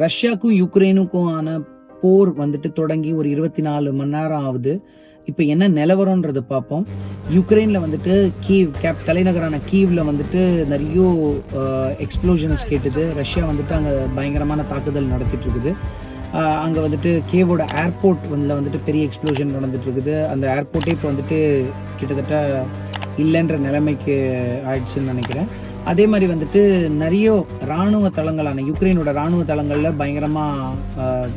ரஷ்யாக்கும் யுக்ரைனுக்கும் ஆன போர் வந்துட்டு தொடங்கி ஒரு இருபத்தி நாலு மணி நேரம் ஆகுது. இப்போ என்ன நிலவரம்ன்றது பார்ப்போம். யுக்ரைனில் வந்துட்டு கீவ் கேப் தலைநகரான கீவில் வந்துட்டு நிறைய எக்ஸ்ப்ளோஷன்ஸ் கேட்டுது. ரஷ்யா வந்துட்டு அங்கே பயங்கரமான தாக்குதல் நடத்திட்டு இருக்குது. அங்கே வந்துட்டு கேவோட ஏர்போர்ட் வந்து வந்துட்டு பெரிய எக்ஸ்ப்ளோஷன் நடந்துட்டு இருக்குது. அந்த ஏர்போர்ட்டே இப்போ வந்துட்டு கிட்டத்தட்ட இல்லைன்ற நிலைமைக்கு ஆயிடுச்சுன்னு நினைக்கிறேன். அதே மாதிரி வந்துட்டு நிறைய ராணுவ தளங்களான யுக்ரைனோட ராணுவ தளங்களில் பயங்கரமாக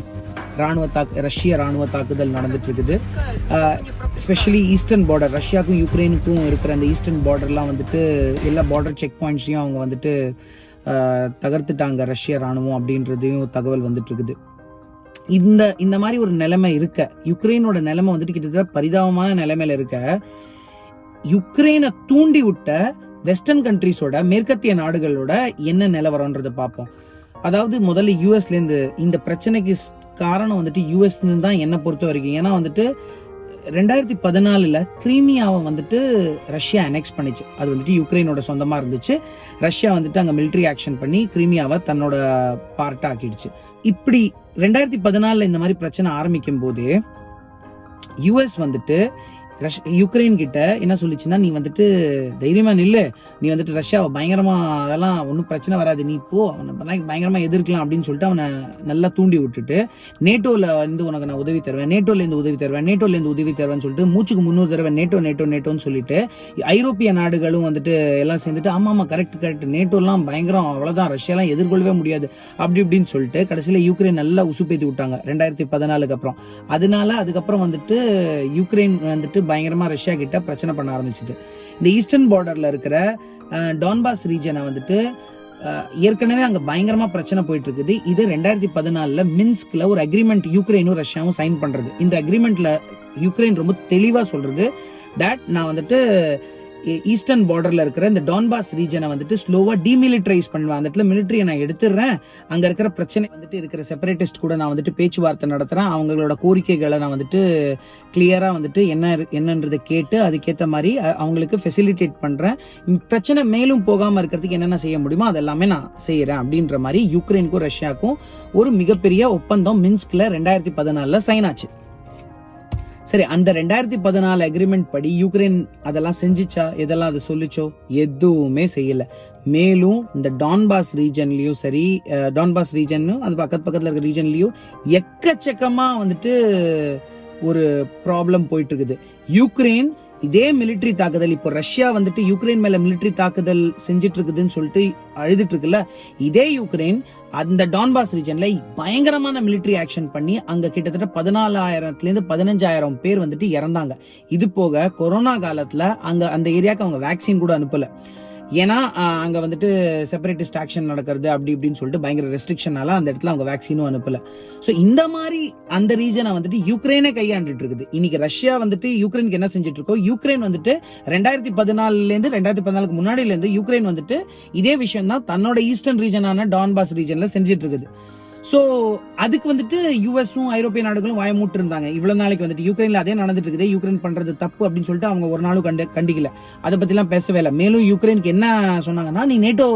ராணுவ தாக்கு ரஷ்ய ராணுவ தாக்குதல் நடந்துட்டு இருக்குது. ஸ்பெஷலி ஈஸ்டர்ன் பார்டர் ரஷ்யாவுக்கும் யுக்ரைனுக்கும் இருக்கிற அந்த ஈஸ்டர்ன் பார்டர்லாம் வந்துட்டு எல்லா பார்டர் செக் பாயிண்ட்ஸையும் அவங்க வந்துட்டு தகர்த்துட்டாங்க ரஷ்ய ராணுவம் அப்படின்றதையும் தகவல் வந்துட்டு இருக்குது. இந்த இந்த மாதிரி ஒரு நிலைமை இருக்க யுக்ரைனோட நிலைமை வந்துட்டு கிட்டத்தட்ட பரிதாபமான நிலைமையில இருக்க யுக்ரைனை தூண்டி விட்ட வெஸ்டர்ன் கண்ட்ரிஸோட மேற்கத்திய நாடுகளோட என்ன நிலவரம்ன்றது பார்ப்போம். அதாவது முதல்ல யூஎஸ்ல இருந்து இந்த பிரச்சனைக்கு காரணம் வந்துட்டு யூஎஸ் தான் என்ன பொறுத்த வரைக்கும். ஏன்னா வந்துட்டு ரெண்டாயிரத்தி பதினாலுல கிரீமியாவை வந்துட்டு ரஷ்யா அனெக்ஸ் பண்ணிச்சு. அது வந்துட்டு யுக்ரைனோட சொந்தமா இருந்துச்சு. ரஷ்யா வந்துட்டு அங்க மிலிட்ரி ஆக்ஷன் பண்ணி கிரீமியாவை தன்னோட பார்ட்டாக ஆக்கிடுச்சு. இப்படி ரெண்டாயிரத்தி பதினாலுல இந்த மாதிரி பிரச்சனை ஆரம்பிக்கும் போது யுஎஸ் வந்துட்டு ரஷ் யுக்ரைன் கிட்ட என்ன சொல்லிச்சுன்னா நீ வந்துட்டு தைரியமா நில்லு. நீ வந்துட்டு ரஷ்யாவை பயங்கரமா அதெல்லாம் ஒன்றும் பிரச்சனை வராது. நீ போ அவனை பயங்கரமா எதிர்க்கலாம் அப்படின்னு சொல்லிட்டு அவனை நல்லா தூண்டி விட்டுட்டு நேட்டோல இருந்து உனக்கு நான் உதவி தருவேன் நேட்டோல இருந்து உதவி தருவேன் நேட்டோல இருந்து உதவி தருவேன்னு சொல்லிட்டு மூச்சுக்கு முன்னூறு தடவை நேட்டோ நேட்டோ நேட்டோன்னு சொல்லிட்டு ஐரோப்பிய நாடுகளும் வந்துட்டு எல்லாம் சேர்ந்துட்டு ஆமா ஆமா கரெக்ட் கரெக்ட் நேட்டோலாம் பயங்கரம் அவ்வளவுதான். ரஷ்யாலாம் எதிர்கொள்ளவே முடியாது. அப்படி இப்படின்னு சொல்லிட்டு கடைசியில யுக்ரைன் நல்லா உசுப்பேத்தி விட்டாங்க ரெண்டாயிரத்தி பதினாலுக்கு அப்புறம். அதனால அதுக்கப்புறம் வந்துட்டு யுக்ரைன் வந்துட்டு பயங்கரமாக ரஷ்யா கிட்ட பிரச்சனை பண்ண ஆரம்பிச்சது. இந்த ஈஸ்டர்ன் பார்டரில் இருக்கிற டான்பாஸ் ரீஜனை வந்துட்டு ஏற்கனவே அங்கே பயங்கரமாக பிரச்சனை போயிட்டு இருக்குது இது ரெண்டாயிரத்தி பதினாலில் மின்ஸ்கில் ஒரு அக்ரிமெண்ட் யுக்ரைனும் ரஷ்யாவும் சைன் பண்ணுறது இந்த அக்ரிமெண்ட்டில் யுக்ரைன் ரொம்ப தெளிவாக சொல்கிறது தட் நான் வந்துட்டு ஈஸ்டர்ன் பார்டர்ல இருக்கிற இந்த டான்பாஸ் ரீஜனை வந்துட்டு ஸ்லோவா டீமிலிட்டரைஸ் பண்ணுவேன். அந்த இடத்துல மிலிட்டரியை நான் எடுத்துடுறேன் அங்க இருக்கிற பிரச்சனை வந்துட்டு இருக்கிற செப்பரேட்டிஸ்ட் கூட நான் வந்துட்டு பேச்சுவார்த்தை நடத்துறேன். அவங்களோட கோரிக்கைகளை நான் வந்துட்டு கிளியரா வந்துட்டு என்ன என்னன்றதை கேட்டு அதுக்கேற்ற மாதிரி அவங்களுக்கு ஃபெசிலிட்டேட் பண்றேன். பிரச்சனை மேலும் போகாம இருக்கிறதுக்கு என்னென்ன செய்ய முடியுமோ அதெல்லாமே நான் செய்யறேன் அப்படின்ற மாதிரி யுக்ரைனுக்கும் ரஷ்யாவுக்கும் ஒரு மிகப்பெரிய ஒப்பந்தம் மின்ஸ்க்ல ரெண்டாயிரத்தி பதினாலுல சைன் ஆச்சு. சரி அந்த ரெண்டாயிரத்தி பதினாலு அக்ரிமெண்ட் படி யுக்ரைன் அதெல்லாம் செஞ்சிச்சா? எதெல்லாம் அது சொல்லிச்சோ? எதுவுமே செய்யல. மேலும் இந்த டான்பாஸ் ரீஜன்லயும் சரி டான்பாஸ் ரீஜன்னும் அது பக்கத்து பக்கத்துல இருக்க ரீஜன்லயும் எக்கச்சக்கமா வந்துட்டு ஒரு ப்ராப்ளம் போயிட்டு இருக்குது. யுக்ரைன் இதே மிலிட்டரி தாக்குதல் இப்போ ரஷ்யா வந்துட்டு யுக்ரைன் மேல மிலிட்டரி தாக்குதல் செஞ்சுட்டு இருக்குதுன்னு சொல்லிட்டு அழுதுட்டு இருக்குல்ல இதே யுக்ரைன் அந்த டான்பாஸ் ரீஜன்ல பயங்கரமான மிலிட்டரி ஆக்ஷன் பண்ணி அங்க கிட்டத்தட்ட பதினாலாயிரத்துல இருந்து பதினஞ்சாயிரம் பேர் வந்துட்டு இறந்தாங்க. இது போக கொரோனா காலத்துல அங்க அந்த ஏரியாவுக்கு அவங்க வேக்சின் கூட அனுப்பல. ஏன்னா அங்கே வந்துட்டு செப்பரேட்டிஸ்ட் ஆக்ஷன் நடக்கிறது அப்படி இப்படின்னு சொல்லிட்டு பயங்கர ரெஸ்ட்ரிக்ஷனால அந்த இடத்துல அவங்க வேக்சினும் அனுப்பல. ஸோ இந்த மாதிரி அந்த ரீஜனை வந்துட்டு யுக்ரைனே கையாண்டுட்டு இருக்குது. இன்னைக்கு ரஷ்யா வந்துட்டு யூக்ரைனுக்கு என்ன செஞ்சுட்டு இருக்கோ யூக்ரைன் வந்துட்டு ரெண்டாயிரத்தி பதினாலுலேருந்து ரெண்டாயிரத்தி பதினாலுக்கு முன்னாடிலேருந்து யூக்ரைன் வந்துட்டு இதே விஷயம் தான் தன்னோட ஈஸ்டர்ன் ரீஜனான டான்பாஸ் ரீஜன்ல செஞ்சுட்டு இருக்குது. ஸோ அதுக்கு வந்துட்டு யூஎஸும் ஐரோப்பிய நாடுகளும் வாயமூட்டு இருந்தாங்க இவ்வளோ நாளைக்கு வந்துட்டு யூக்ரைனில் அதே நடந்துட்டு இருக்குது யூக்ரைன் பண்ணுறது தப்பு அப்படின்னு சொல்லிட்டு அவங்க ஒரு நாளும் கண்டு கண்டிக்கல. அதை பற்றிலாம் பேசவே இல்லை. மேலும் யூக்ரைனுக்கு என்ன சொன்னாங்கன்னா நீ நேட்டோ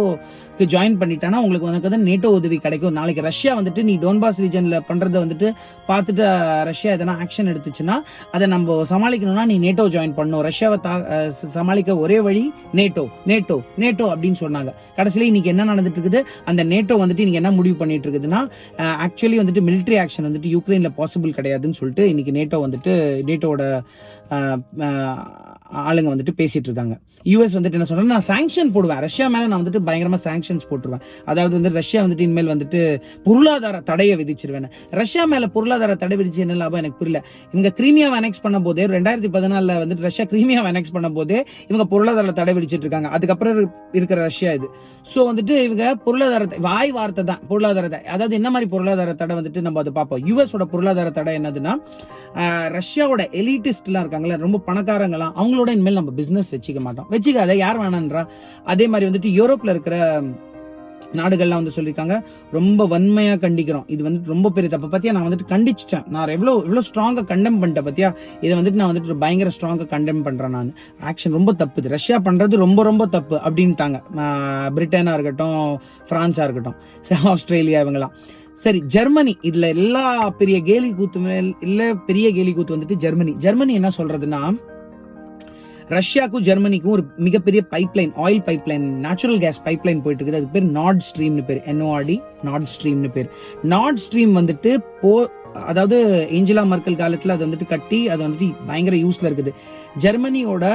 ஜாயின் பண்ணிட்டானா உங்களுக்கு உனக்கு வந்து நேட்டோ உதவி கிடைக்கும். நாளைக்கு ரஷ்யா வந்துட்டு நீ டோன்பாஸ் ரீஜன்ல பண்ணுறத வந்துட்டு பார்த்துட்டு ரஷ்யா எதனா ஆக்ஷன் எடுத்துச்சுன்னா அதை நம்ம சமாளிக்கணும்னா நீ நேட்டோ ஜாயின் பண்ணும். ரஷ்யாவை தா- சமாளிக்க ஒரே வழி நேட்டோ நேட்டோ நேட்டோ அப்படின்னு சொன்னாங்க. கடைசியில் இன்னைக்கு என்ன நடந்துட்டு இருக்குது அந்த நேட்டோ வந்துட்டு இன்னைக்கு என்ன முடிவு பண்ணிட்டு இருக்குதுன்னா ஆக்சுவலி வந்துட்டு மிலிட்ரி ஆக்ஷன் வந்துட்டு யூக்ரைனில் பாசிபிள் கிடையாதுன்னு சொல்லிட்டு இன்னைக்கு நேட்டோ வந்துட்டு நேட்டோட ஆளுங்க வந்துட்டு பேசிட்டு இருக்காங்க யூஎஸ் வந்துட்டு என்ன சொல்றாங்க நான் சாங்ஷன் போடுவேன். ரஷ்யா மேல நான் வந்துட்டு பயங்கரமா சாங்ஷன்ஸ் போட்டுருவேன். அதாவது வந்து ரஷ்யா வந்துட்டு இனிமேல் வந்துட்டு பொருளாதார தடையை விதிச்சிருவேன் ரஷ்யா மேல பொருளாதார தடை விதிச்சு என்ன லாபம் எனக்கு புரியல. இவங்க கிரீமியா அனெக்ஸ் பண்ண போதே ரெண்டாயிரத்தி பதினாலுல வந்துட்டு ரஷ்யா கிரீமியா அனெக்ஸ் பண்ண போதே இவங்க பொருளாதார தடை விதிச்சிட்டு இருக்காங்க அதுக்கப்புறம் இருக்கிற ரஷ்யா இது. சோ வந்துட்டு இவங்க பொருளாதார வாய் வார்த்தை தான் பொருளாதார தடை. அதாவது என்ன மாதிரி பொருளாதார தடை வந்துட்டு நம்ம அதை பார்ப்போம். யூஎஸோட பொருளாதார தடை என்னதுன்னா ரஷ்யாவோட எலிட்டிஸ்ட்லாம் இருக்காங்கல்ல ரொம்ப பணக்காரங்களாம் அவங்களோட இனிமேல் நம்ம பிசினஸ் வச்சுக்க மாட்டோம். வச்சுக்காத யார் வேணான்றா. அதே மாதிரி வந்துட்டு யூரோப்ல இருக்கிற நாடுகள்லாம் வந்து சொல்லியிருக்காங்க ரொம்ப வன்மையா கண்டிக்கிறோம். இது வந்துட்டு ரொம்ப பெரிய தப்பு. பத்தியா நான் வந்துட்டு கண்டிச்சிட்டேன். நான் எவ்வளவு எவ்வளவு ஸ்ட்ராங்கா கண்டெம் பண்ணிட்டேன் பத்தியா. இதை வந்துட்டு நான் வந்துட்டு பயங்கர ஸ்ட்ராங்கா கண்டெம் பண்றேன் நான். ஆக்ஷன் ரொம்ப தப்பு இது. ரஷ்யா பண்றது ரொம்ப ரொம்ப தப்பு அப்படின்ட்டாங்க. பிரிட்டனா இருக்கட்டும் பிரான்ஸா இருக்கட்டும் ஆஸ்திரேலியா இவங்கலாம் சரி ஜெர்மனி. இதுல எல்லா பெரிய கேலி கூத்து இல்ல பெரிய கேலி கூத்து வந்துட்டு ஜெர்மனி. ஜெர்மனி என்ன சொல்றதுன்னா ரஷ்யாக்கும் ஜெர்மனிக்கும் ஒரு மிகப்பெரிய pipeline oil pipeline natural gas pipeline போயிட்டு இருக்குது அதுக்கு பேர் நார்ட் ஸ்ட்ரீம்னு பேர். என்ஓஆர்டி நார்ட் ஸ்ட்ரீம்னு பேர். நார்ட் ஸ்ட்ரீம் வந்துட்டு போ அதாவது ஏஞ்சலா மர்க்கல் காலத்தில் அது வந்துட்டு கட்டி அது வந்துட்டு பயங்கர யூஸ்ல இருக்குது. ஜெர்மனியோட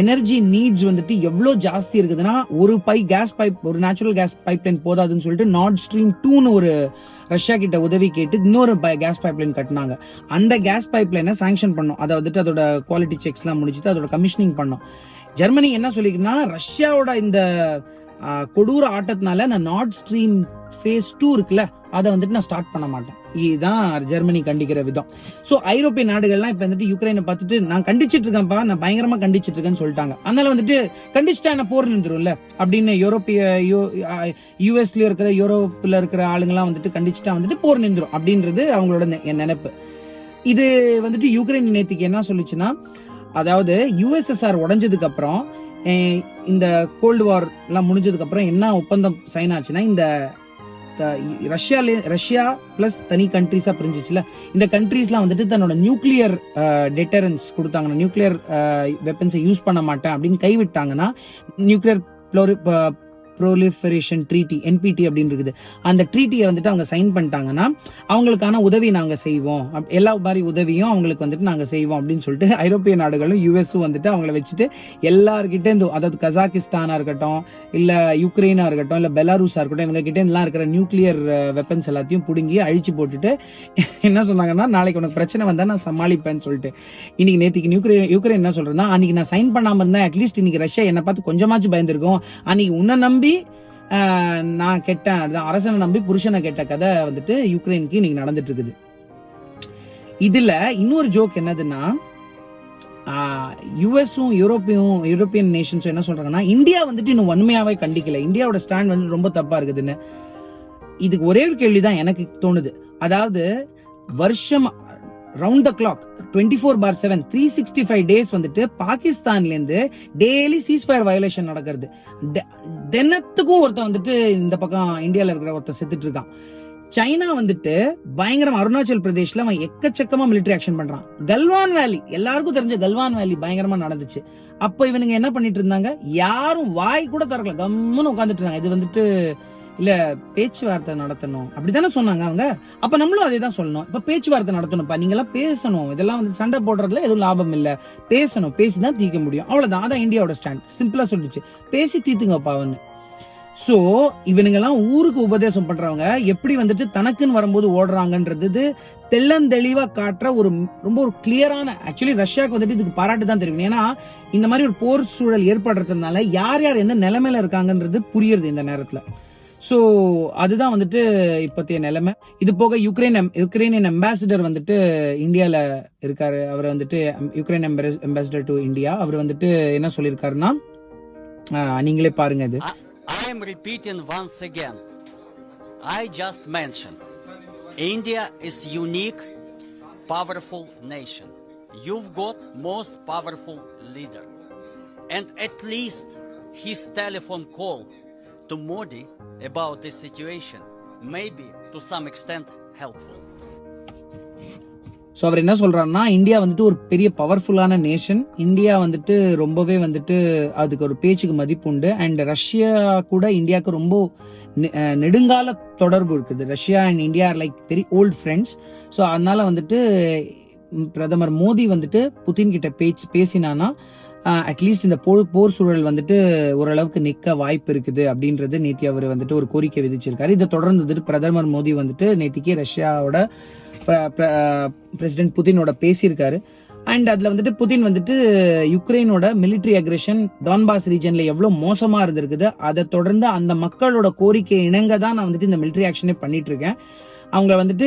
எனர்ஜி நீட்ஸ் வந்துட்டு எவ்வளோ ஜாஸ்தி இருக்குதுன்னா ஒரு பை கேஸ் பைப் ஒரு நேச்சுரல் கேஸ் பைப்லைன் போதாதுன்னு சொல்லிட்டு நார்ட் ஸ்ட்ரீம் டூன்னு ஒரு ரஷ்யா கிட்ட உதவி கேட்டு இன்னொரு கேஸ் பைப்லைன் கட்டினாங்க. அந்த கேஸ் பைப்லைனை சாங்ஷன் பண்ணோம். அதை வந்துட்டு அதோட குவாலிட்டி செக்ஸ்லாம் முடிச்சுட்டு அதோட கமிஷனிங் பண்ணோம். ஜெர்மனி என்ன சொல்லிக்குன்னா ரஷ்யாவோட இந்த கொடூர ஆட்டத்தினால நான் நார்ட் ஸ்ட்ரீம் ஃபேஸ் டூ இருக்குல்ல அதை வந்துட்டு நான் ஸ்டார்ட் பண்ண மாட்டேன். இதுதான் ஜெர்மனி கண்டிக்கிற விதம். ஸோ ஐரோப்பிய நாடுகள்லாம் இப்போ வந்துட்டு யுக்ரைனை பார்த்துட்டு நான் கண்டிச்சிட்டு இருக்கேன்ப்பா நான் பயங்கரமா கண்டிச்சிட்டு இருக்கேன்னு சொல்லிட்டாங்க. அதனால வந்துட்டு கண்டிச்சிட்டா என்ன போர் நின்றும்ல அப்படின்னு யூரோப்பிய யூஎஸ்ல இருக்கிற யூரோப்பில் இருக்கிற ஆளுங்கெல்லாம் வந்துட்டு கண்டிச்சிட்டா வந்துட்டு போர் நின்றும் அப்படின்றது அவங்களோட நெ- என் நினைப்பு. இது வந்துட்டு யுக்ரைன் நேற்றுக்கு என்ன சொல்லுச்சுன்னா அதாவது யுஎஸ்எஸ்ஆர் உடஞ்சதுக்கு அப்புறம் இந்த கோல்டு வார்லாம் முடிஞ்சதுக்கப்புறம் முடிஞ்சதுக்கு அப்புறம் என்ன ஒப்பந்தம் சைன் ஆச்சுன்னா இந்த ரஷ்யாலே ரஷ்யா பிளஸ் தனி கண்ட்ரீஸா பிரிஞ்சிச்சுல. இந்த கண்ட்ரீஸ்லாம் வந்துட்டு தன்னோட நியூக்ளியர் டெட்டரன்ஸ் கொடுத்தாங்கன்னா நியூக்ளியர் வெப்பன்ஸை யூஸ் பண்ண மாட்டேன் அப்படின்னு கைவிட்டாங்கன்னா நியூக்ளியர் ப்ரோலிஃபரேஷன் ட்ரீட்டி என்பிடி அப்படின்னு இருக்குது அந்த ட்ரீட்டியை வந்துட்டு அவங்க சைன் பண்ணிட்டாங்கன்னா அவங்களுக்கான உதவி நாங்கள் செய்வோம். அப்- எல்லா மாதிரி உதவியும் அவங்களுக்கு வந்துட்டு நாங்கள் செய்வோம் அப்படின்னு சொல்லிட்டு ஐரோப்பிய நாடுகளும் யூஎஸும் வந்துட்டு அவங்கள வச்சுட்டு எல்லார்கிட்ட இந்த அதாவது கசாகிஸ்தானா இருக்கட்டும் இல்லை யுக்ரைனாக இருக்கட்டும் இல்லை பெலாரூஸாக இருக்கட்டும் இவங்க கிட்ட எல்லாம் இருக்கிற நியூக்ளியர் வெப்பன்ஸ் எல்லாத்தையும் பிடுங்கி அழிச்சு போட்டுட்டு என்ன சொன்னாங்கன்னா நாளைக்கு உனக்கு பிரச்சனை வந்தால் நான் சமாளிப்பேன்னு சொல்லிட்டு. இன்னைக்கு நேற்றுக்கு நியூக்ரைன் யுக்ரைன் என்ன சொல்கிறேன்னா அன்னைக்கு நான் சைன் பண்ணாமல் இருந்தேன் அட்லீஸ்ட் இன்னைக்கு ரஷ்யா என்னை பார்த்து கொஞ்சமாச்சும் பயந்துருக்கும். அன்னைக்கு உன்னை நம்பி நம்பி நான் கெட்டேன். அதுதான் அரசனை நம்பி புருஷனை கெட்ட கதை வந்துட்டு யுக்ரைனுக்கு இன்னைக்கு நடந்துட்டு இருக்குது இதுல இன்னொரு ஜோக் என்னதுன்னா யுஎஸும் யூரோப்பியும் யூரோப்பியன் நேஷன்ஸும் என்ன சொல்றாங்கன்னா இந்தியா வந்துட்டு இன்னும் வன்மையாவே கண்டிக்கல. இந்தியாவோட ஸ்டாண்ட் வந்து ரொம்ப தப்பா இருக்குதுன்னு. இதுக்கு ஒரே ஒரு கேள்விதான் எனக்கு தோணுது. அதாவது வருஷம் round the clock twenty four by seven three sixty five days வந்துட்டு பாகிஸ்தான்லேருந்து டெய்லி டெய்லி சீஸ்ஃபயர் வயலேஷன் நடக்கிறது தினத்துக்கும் ஒருத்தன் வந்துட்டு இந்த பக்கம் இந்தியாவில் இருக்கிற ஒருத்தன் செத்துட்டு இருக்கான். சைனா வந்துட்டு பயங்கரம் அருணாச்சல் பிரதேஷ்ல அவன் எக்கச்சக்கமா மிலிட்டரி ஆக்ஷன் பண்றான். கல்வான் வேலி எல்லாருக்கும் தெரிஞ்ச கல்வான் வேலி பயங்கரமா நடந்துச்சு. அப்ப இவனுங்க என்ன பண்ணிட்டு இருந்தாங்க? யாரும் வாய் கூட திறக்கல. கம்முன்னு உட்காந்துட்டு இருந்தாங்க. இது வந்துட்டு இல்ல பேச்சுவார்த்தை நடத்தணும். அப்படித்தானே சொன்னாங்க அவங்க? அப்ப நம்மளும் அதே தான் சொல்லணும். இப்ப பேச்சுவார்த்தை நடத்தணும்ப்பா. நீங்க எல்லாம் பேசணும். இதெல்லாம் வந்து சண்டை போடுறதுல எதுவும் லாபம் இல்ல. பேசணும். பேசி தான் தீர்க்க முடியும். அவ்வளவுதான். அதான் இந்தியாவோட ஸ்டாண்ட் சிம்பிளா சொல்லிச்சு பேசி தீர்த்துங்கப்பா அவனு. சோ இவனுங்கெல்லாம் ஊருக்கு உபதேசம் பண்றவங்க. எப்படி வந்துட்டு தனக்குன்னு வரும்போது ஓடுறாங்கன்றது தெள்ளந்தெளிவா காட்டுற ஒரு ரொம்ப ஒரு கிளியரான ஆக்சுவலி ரஷ்யாவுக்கு வந்துட்டு இதுக்கு பாராட்டு தான் தெரியும் ஏன்னா இந்த மாதிரி ஒரு போர் சூழல் ஏற்படுறதுனால யார் யார் எந்த நிலைமையில இருக்காங்கன்றது புரியுறது இந்த நேரத்துல. சோ அதுதான் வந்துட்டு இப்பத்திய நிலைமை இது போக யுக்ரைன் em- யுக்ரைனியன் அம்பாசிடர் வந்துட்டு இந்தியால இருக்காரு அவர் வந்துட்டு யுக்ரைன் அம்பாசிடர் டு இந்தியா அவர் வந்துட்டு என்ன சொல்லியிருக்காருன்னா ஆஹ், நீங்களே பாருங்க இது I am repeating once again. I just mentioned India is unique, powerful nation. You've got most powerful leader. And at least his telephone call to Modi about this situation. May be to some extent helpful. So அவர் என்ன சொல்கிறாருன்னா India வந்துட்டு ஒரு பெரிய பவர்ஃபுல்லான nation India வந்துட்டு ரொம்பவே வந்துட்டு அதுக்கு ஒரு பேச்சுக்கு மதிப்பு உண்டு. அண்ட் ரஷ்யா கூட இந்தியாவுக்கு ரொம்ப நெ- நெடுங்கால தொடர்பு இருக்குது. Russia and India like very old friends so அதனால வந்துட்டு பிரதமர் மோடி வந்துட்டு புதின் கிட்ட பேச்சு பேசினானா அட்லீஸ்ட் இந்த போர் போர் சூழல் வந்துட்டு ஓரளவுக்கு நிக்க வாய்ப்பு இருக்குது அப்படின்றது நேத்தி அவர் வந்துட்டு ஒரு கோரிக்கை விதிச்சிருக்காரு. இதை தொடர்ந்து வந்துட்டு பிரதமர் மோடி வந்துட்டு நேத்திக்கு ரஷ்யாவோட பிரசிடென்ட் புதினோட பேசியிருக்காரு. அண்ட் அதுல வந்துட்டு புதின் வந்துட்டு யுக்ரைனோட மிலிட்டரி அக்ரெஷன் டான்பாஸ் ரீஜன்ல எவ்வளவு மோசமா இருந்திருக்குது அதை தொடர்ந்து அந்த மக்களோட கோரிக்கை இணங்க தான் நான் வந்துட்டு இந்த மிலிட்டரி ஆக்ஷனே பண்ணிட்டு இருக்கேன் அவங்க வந்துட்டு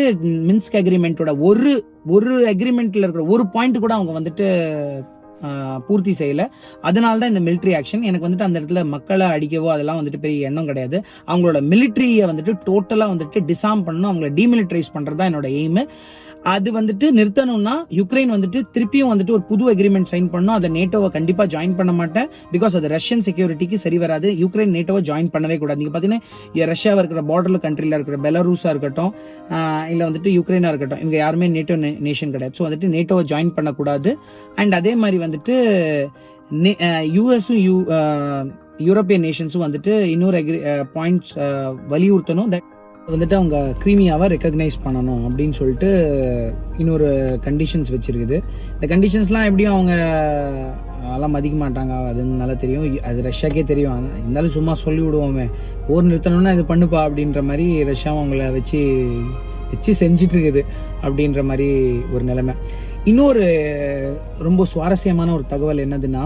மின்ஸ்க் அக்ரிமெண்ட்டோட ஒரு ஒரு அக்ரிமெண்ட்ல இருக்கிற ஒரு பாயிண்ட் கூட அவங்க வந்துட்டு பூர்த்தி செய்யலை. அதனால தான் இந்த மிலிட்ரி ஆக்ஷன் எனக்கு வந்துட்டு அந்த இடத்துல மக்களை அடிக்கவோ அதெல்லாம் வந்துட்டு பெரிய எண்ணம் கிடையாது. அவங்களோட மிலிட்ரியை வந்துட்டு டோட்டலாக வந்துட்டு டிசாம் பண்ணணும் அவங்கள டிமிலிட்ரைஸ் பண்ணுறது தான் என்னோட எய்மு அது வந்துட்டு நிறுத்தணும்னா யுக்ரைன் வந்துட்டு திருப்பியும் வந்துட்டு ஒரு புது அக்ரிமெண்ட் சைன் பண்ணணும். அதை நேட்டோவை கண்டிப்பாக ஜாயின் பண்ண மாட்டேன். பிகாஸ் அது ரஷ்யன் செக்யூரிட்டிக்கு சரி வராது. யுக்ரைன் நேட்டோவை ஜாயின் பண்ணவே கூடாது. நீங்கள் பார்த்தீங்கன்னா ரஷ்யாவில் இருக்கிற பார்டர்ல கண்ட்ரியில் இருக்கிற பெலரூஸாக இருக்கட்டும் இல்லை வந்துட்டு யுக்ரைனாக இருக்கட்டும் இவங்க யாருமே நேட்டோ நேஷன் கிடையாது. ஸோ வந்துட்டு நேட்டோவை ஜாயின் பண்ணக்கூடாது. அண்ட் அதே மாதிரி வந்துட்டு யூஎஸும் யூ யூரோப்பியன் நேஷன்ஸும் வந்துட்டு இன்னொரு அக்ரி பாயிண்ட்ஸ் வலியுறுத்தணும். தட் வந்துட்டு அவங்க க்ரீமியாவை ரெக்கக்னைஸ் பண்ணணும் அப்படின்னு சொல்லிட்டு இன்னொரு கண்டிஷன்ஸ் வச்சிருக்குது. இந்த கண்டிஷன்ஸ்லாம் எப்படியும் அவங்க அதெல்லாம் மதிக்க மாட்டாங்க. அதுன்னு நல்லா தெரியும். அது ரஷ்யாக்கே தெரியும். இருந்தாலும் சும்மா சொல்லி விடுவோமே. போர் நிறுத்தணும்னா இது பண்ணுப்பா அப்படின்ற மாதிரி ரஷ்யாவும் அவங்கள வச்சு வச்சு செஞ்சிட்ருக்குது அப்படின்ற மாதிரி ஒரு நிலைமை. இன்னொரு ரொம்ப சுவாரஸ்யமான ஒரு தகவல் என்னதுன்னா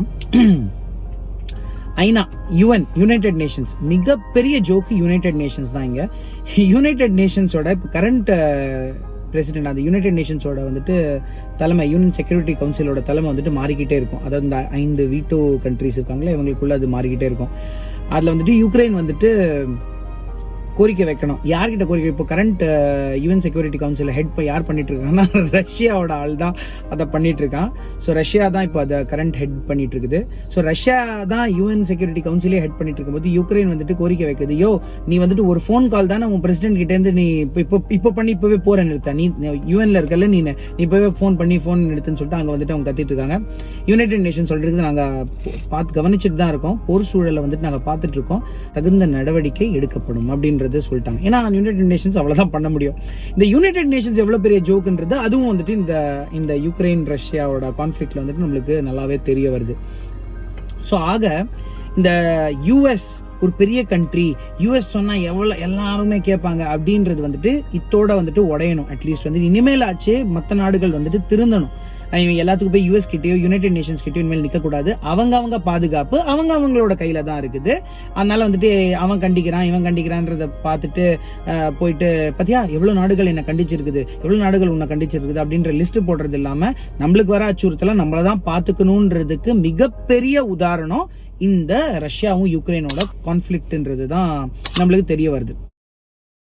ஐநா யுஎன் யுனைடெட் நேஷன்ஸ் மிகப்பெரிய ஜோக்கு யுனைடெட் நேஷன்ஸ் தான் இங்கே. யுனைடெட் நேஷன்ஸோட இப்போ கரண்ட் பிரசிடென்ட் அந்த யுனைடெட் நேஷன்ஸோட வந்துட்டு தலைமை யூனியன் செக்யூரிட்டி கவுன்சிலோட தலைமை வந்துட்டு மாறிக்கிட்டே இருக்கும். அதாவது இந்த ஐந்து வீட்டோ கண்ட்ரிஸ் இருக்காங்களே இவங்களுக்குள்ள அது மாறிக்கிட்டே இருக்கும். அதில் வந்துட்டு யுக்ரைன் வந்துட்டு கோரிக்கை வைக்கணும். யார்கிட்ட கோரிக்கை? இப்போ current UN security council head இப்போ யார் பண்ணிட்டு இருக்காங்கன்னா ரஷ்யாவோட ஆள் தான் அதை பண்ணிட்டு இருக்கான். ஸோ ரஷ்யா தான் இப்போ அதை கரண்ட் ஹெட் பண்ணிட்டு இருக்குது. ஸோ ரஷ்யா தான் யுஎன் செக்யூரிட்டி கவுன்சிலே ஹெட் பண்ணிட்டு இருக்கும்போது யுக்ரைன் வந்துட்டு கோரிக்கை வைக்குது. யோ நீ வந்துட்டு ஒரு ஃபோன் கால் தானே உன் பிரசிடென்ட் கிட்டேருந்து நீ இப்போ இப்போ இப்போ பண்ணி இப்போவே போற நிறுத்த. நீ யூஎன்ல இருக்கல நீ நீ இப்போவே ஃபோன் பண்ணி ஃபோன் நிறுத்துன்னு சொல்லிட்டு அங்கே வந்துட்டு அவங்க கத்திட்டு இருக்காங்க. யுனைடெட் நேஷன் சொல்றது நாங்கள் பார்த்து கவனிச்சுட்டு தான் இருக்கோம். போர் சூழலை வந்துட்டு நாங்கள் பார்த்துட்டு இருக்கோம். தகுந்த நடவடிக்கை எடுக்கப்படும். அப்படின்றது சொல்லிட்டாங்க. ஏன்னா யுனைடெட் நேஷன்ஸ் அவ்வளோதான் பண்ண முடியும். இந்த யுனைடெட் நேஷன்ஸ் எவ்வளோ பெரிய ஜோக்குன்றது அதுவும் வந்துட்டு இந்த இந்த யுக்ரைன் ரஷ்யாவோட கான்ஃப்ளிக்டில் வந்துட்டு நம்மளுக்கு நல்லாவே தெரிய வருது. ஸோ ஆக இந்த யூஎஸ் ஒரு பெரிய கண்ட்ரி யூஎஸ் சொன்னால் எவ்வளோ எல்லாருமே கேட்பாங்க அப்படின்றது வந்துட்டு இத்தோட வந்துட்டு உடையணும். அட்லீஸ்ட் வந்து இனிமேல் ஆச்சு மற்ற நாடுகள் வந்துட்டு திருந்தணும். இவங்க எல்லாத்துக்கும் போய் யூஎஸ் கிட்டயோ யுனைடெட் நேஷன்ஸ் கிட்டயோ இனிமேல் நிற்கக்கூடாது அவங்க அவங்க பாதுகாப்பு அவங்க அவங்களோட கையில தான் இருக்குது. அதனால வந்துட்டு அவன் கண்டிக்கிறான் இவன் கண்டிக்கிறான்றத பார்த்துட்டு போயிட்டு பாத்தியா எவ்வளவு நாடுகள் என்ன கண்டிச்சிருக்குது? எவ்வளவு நாடுகள் உன்னை கண்டிச்சிருக்குது? அப்படின்ற லிஸ்ட் போடுறது இல்லாம நம்மளுக்கு வர அச்சுறுத்தலை நம்மளை தான் பார்த்துக்கணுன்றதுக்கு மிகப்பெரிய உதாரணம் இந்த ரஷ்யாவும் யுக்ரைனோட கான்ஃபிளிக்ட்ன்றது தான் நம்மளுக்கு தெரிய வருது.